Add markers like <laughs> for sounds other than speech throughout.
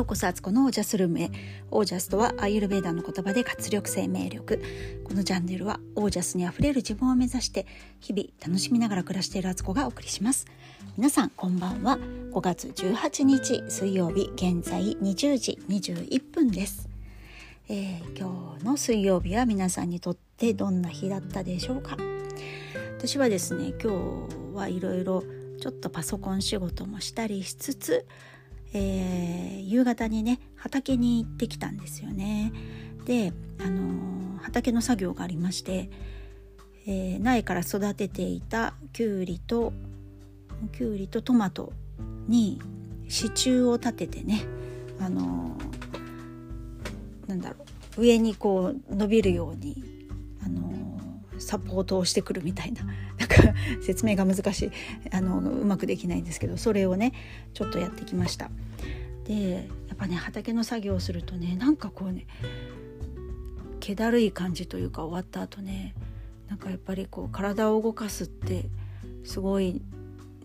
ようこそアツコのオージャスルームへ。オージャスとはアイユルベーダの言葉で活力生命力。このチャンネルはオージャスにあふれる自分を目指して日々楽しみながら暮らしているアツコがお送りします。皆さんこんばんは。5月18日水曜日現在20時21分です、えー、今日の水曜日は皆さんにとってどんな日だったでしょうか。私はですね今日はいろいろちょっとパソコン仕事もしたりしつつえー、夕方にね畑に行ってきたんですよね。で、あのー、畑の作業がありまして、えー、苗から育てていたきゅうりときゅうりとトマトに支柱を立ててね、あのなんだろう上にこう伸びるように、あのサポートをしてくるみたいな <laughs> なんか説明が難しいあのうまくできないんですけどそれをねちょっとやってきました。でやっぱね畑の作業をするとねなんかこうね気だるい感じというか終わった後ねなんかやっぱりこう体を動かすってすごい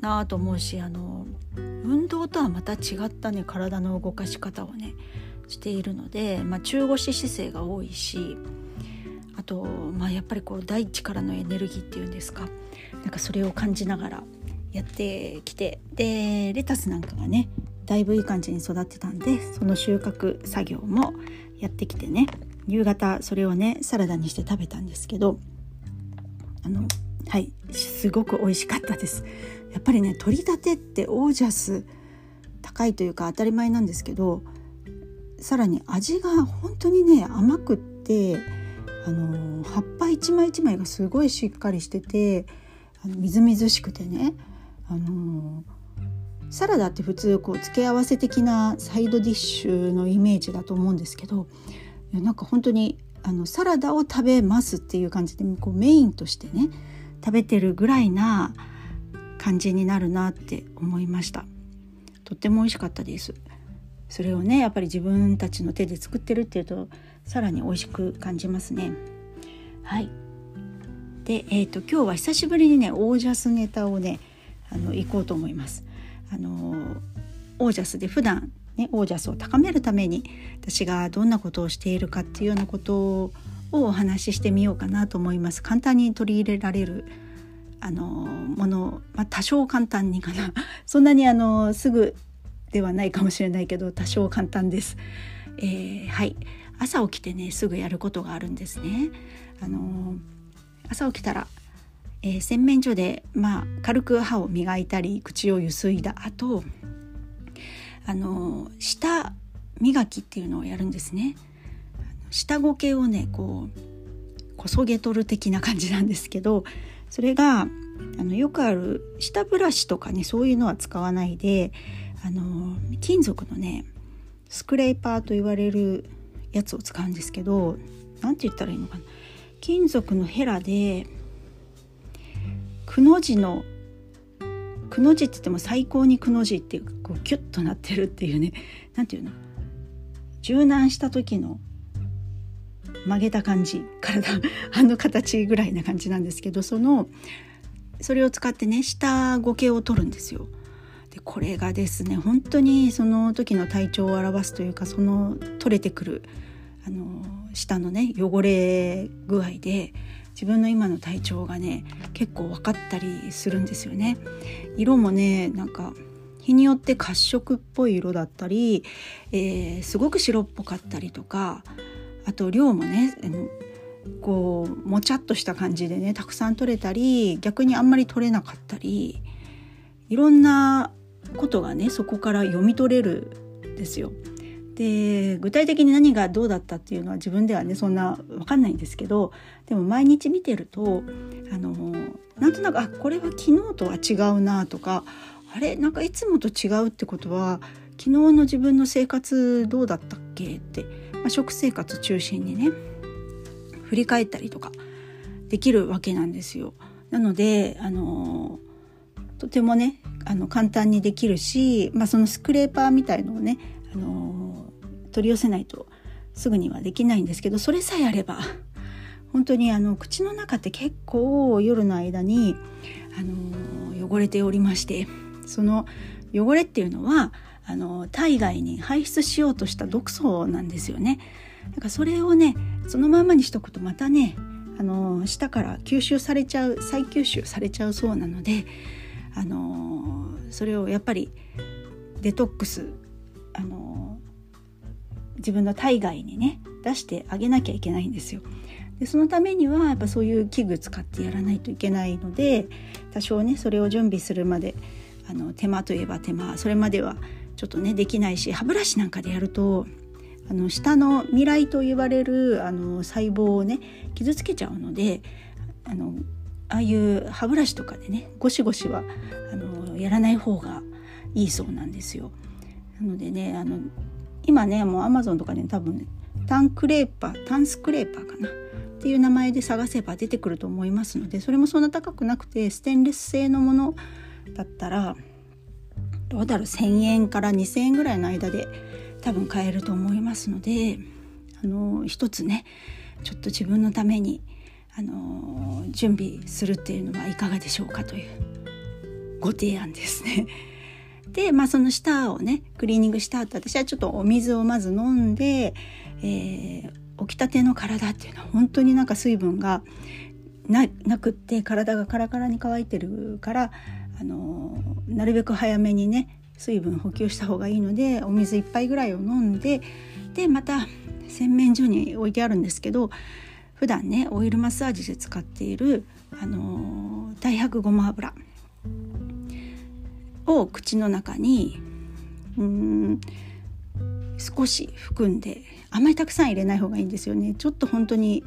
なあと思うしあの運動とはまた違ったね体の動かし方をねしているので、まあ、中腰姿勢が多いしあと、まあ、やっぱりこう大地からのエネルギーっていうんですかなんかそれを感じながらやってきてでレタスなんかがねだいぶいい感じに育ってたんでその収穫作業もやってきてね夕方それをねサラダにして食べたんですけどあのはいすごく美味しかったです。やっぱりね取り立てってオージャス高いというか当たり前なんですけどさらに味が本当にね甘くってあの葉っぱ一枚一枚がすごいしっかりしててあのみずみずしくてねあのサラダって普通こう付け合わせ的なサイドディッシュのイメージだと思うんですけどなんか本当にあのサラダを食べますっていう感じでこうメインとしてね食べてるぐらいな感じになるなって思いました。とっても美味しかったです。それをねやっぱり自分たちの手で作ってるっていうとさらに美味しく感じますね。はい。でえっ、ー、と今日は久しぶりにねオージャスネタをねあの行こうと思います。あのオージャスで普段ねオージャスを高めるために私がどんなことをしているかっていうようなことをお話ししてみようかなと思います簡単に取り入れられるあのもの、まあ、多少簡単にかな <laughs> そんなにあのすぐではないかもしれないけど多少簡単です。えー、はい朝起きてねすぐやることがあるんですね。あの朝起きたらえー、洗面所で、まあ、軽く歯を磨いたり口をゆすいだ後あの舌磨きっていうのをやるんですね。下ごけをねこうこそげ取る的な感じなんですけどそれがあのよくある下ブラシとかねそういうのは使わないであの金属のねスクレーパーと言われるやつを使うんですけど何て言ったらいいのかな金属のヘラでくの字のくの字って言っても最高にくの字ってこうキュッとなってるっていうね <laughs> 何て言うの？柔軟した時の曲げた感じ体 <laughs> あの形ぐらいな感じなんですけどそのそれを使ってね下ごけを取るんですよ。でこれがですね本当にその時の体調を表すというかその取れてくるあの下のね汚れ具合で自分の今の体調がね結構分かったりするんですよね。色もねなんか日によって褐色っぽい色だったり、えー、すごく白っぽかったりとかあと量もねあのこうもちゃっとした感じでねたくさん取れたり逆にあんまり取れなかったりいろんなことがねそこから読み取れるんですよ。で具体的に何がどうだったっていうのは自分ではねそんな分かんないんですけどでも毎日見てるとあのなんとなくあこれは昨日とは違うなとかあれ？なんかいつもと違うってことは昨日の自分の生活どうだったっけって、まあ、食生活中心にね振り返ったりとかできるわけなんですよ。なのであのとてもねあの簡単にできるし、まあ、そのスクレーパーみたいのをねあの取り寄せないとすぐにはできないんですけどそれさえあれば本当にあの口の中って結構夜の間にあの汚れておりましてその汚れっていうのはあの体外に排出しようとした毒素なんですよね。だからそれをねそのままにしとくとまたねあの下から吸収されちゃう再吸収されちゃうそうなのであのそれをやっぱりデトックスあの自分の体外にね出してあげなきゃいけないんですよ。でそのためにはやっぱそういう器具使ってやらないといけないので多少ねそれを準備するまであの手間といえば手間それまではちょっとねできないし歯ブラシなんかでやるとあの下の未来と言われるあの細胞をね傷つけちゃうのであのああいう歯ブラシとかでねゴシゴシはあのやらない方がいいそうなんですよ。なのでねあの今ねもうアマゾンとかで、ね、多分ねタンクレーパータンスクレーパーかなっていう名前で探せば出てくると思いますのでそれもそんな高くなくてステンレス製のものだったらどうだろう1,000円から2,000円ぐらいの間で多分買えると思いますのであの一つねちょっと自分のためにあの準備するっていうのはいかがでしょうかというご提案ですね。で、まあ、その舌をねクリーニングした後私はちょっとお水をまず飲んで、えー、起きたての体っていうのは本当になんか水分がなくって体がカラカラに乾いてるからあのなるべく早めにね水分補給した方がいいのでお水1杯ぐらいを飲んででまた洗面所に置いてあるんですけど普段ねオイルマッサージで使っているあの大白ごま油。を口の中にうん少し含んであんまりたくさん入れない方がいいんですよねちょっと本当に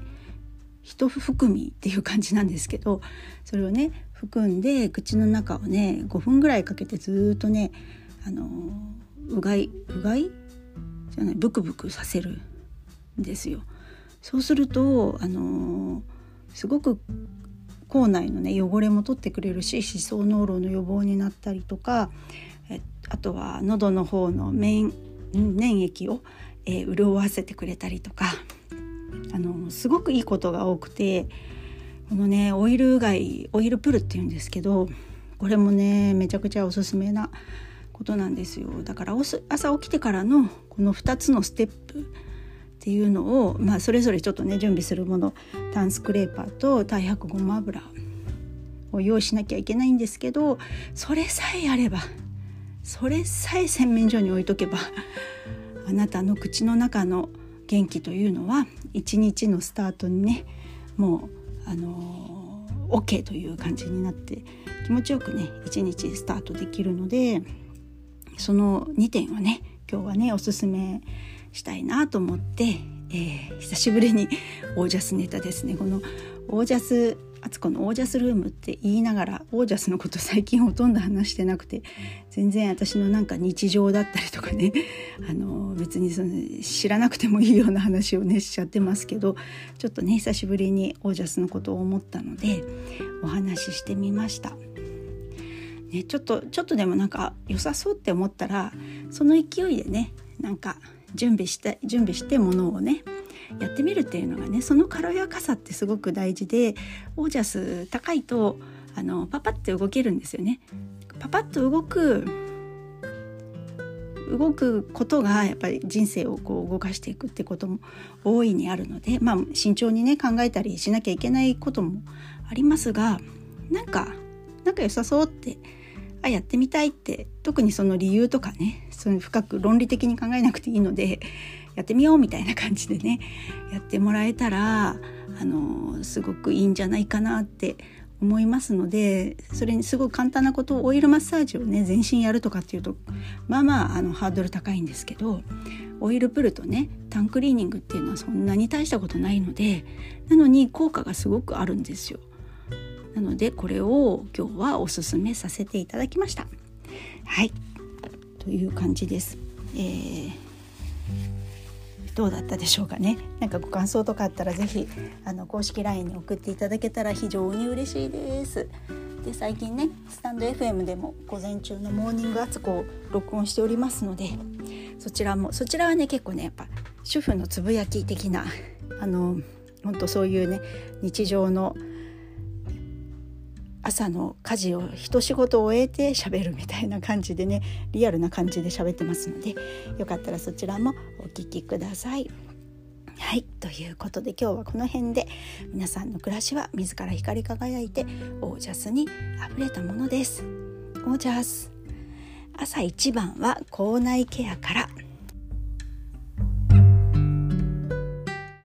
一含みっていう感じなんですけどそれをね含んで口の中をね5分ぐらいかけてずっとねあのうがいうがい？じゃないブクブクさせるんですよ。そうするとあのすごく口内のね汚れも取ってくれるし歯槽膿漏の予防になったりとかえあとは喉の方の免粘液を、えー、潤わせてくれたりとかあのすごくいいことが多くてこのねオイルうがいオイルプルっていうんですけどこれもねめちゃくちゃおすすめなことなんですよ。だから朝起きてからのこの2つのステップっていうのを、まあ、それぞれちょっとね準備するものタンスクレーパーと太白ごま油を用意しなきゃいけないんですけどそれさえあればそれさえ洗面所に置いとけばあなたの口の中の元気というのは一日のスタートにねもうあの OK という感じになって気持ちよくね一日スタートできるのでその2点をね今日はねおすすめしたいなと思って、えー、久しぶりにオージャスネタですねこのオージャスあつこのオージャスルームって言いながらオージャスのこと最近ほとんど話してなくて全然私のなんか日常だったりとかねあの別にその知らなくてもいいような話をねしちゃってますけどちょっとね久しぶりにオージャスのことを思ったのでお話ししてみました。ね、ちょっとちょっとでもなんか良さそうって思ったらその勢いでねなんか準備して準備してものをねやってみるっていうのがねその軽やかさってすごく大事でオージャス高いとあのパパって動けるんですよね。パパッと動く動くことがやっぱり人生をこう動かしていくってことも大いにあるのでまあ慎重にね考えたりしなきゃいけないこともありますがなんかなんか良さそうってあやってみたいって特にその理由とかねその深く論理的に考えなくていいのでやってみようみたいな感じでねやってもらえたらあのすごくいいんじゃないかなって思いますのでそれにすごい簡単なことをオイルマッサージをね全身やるとかっていうとまあまああのハードル高いんですけどオイルプルとねタンクリーニングっていうのはそんなに大したことないのでなのに効果がすごくあるんですよ。なのでこれを今日はおすすめさせていただきました。はいという感じです。えー、どうだったでしょうかね。なんかご感想とかあったら是非あの公式 LINE に送っていただけたら非常に嬉しいです。で最近ねスタンド FM でも午前中のモーニングアツコを録音しておりますのでそちらもそちらはね結構ねやっぱ主婦のつぶやき的なあの本当そういうね日常の朝の家事を一仕事を終えて喋るみたいな感じでねリアルな感じで喋ってますのでよかったらそちらもお聞きください。はいということで今日はこの辺で皆さんの暮らしは自ら光り輝いてオージャスにあふれたものです。オージャス朝一番は口内ケアから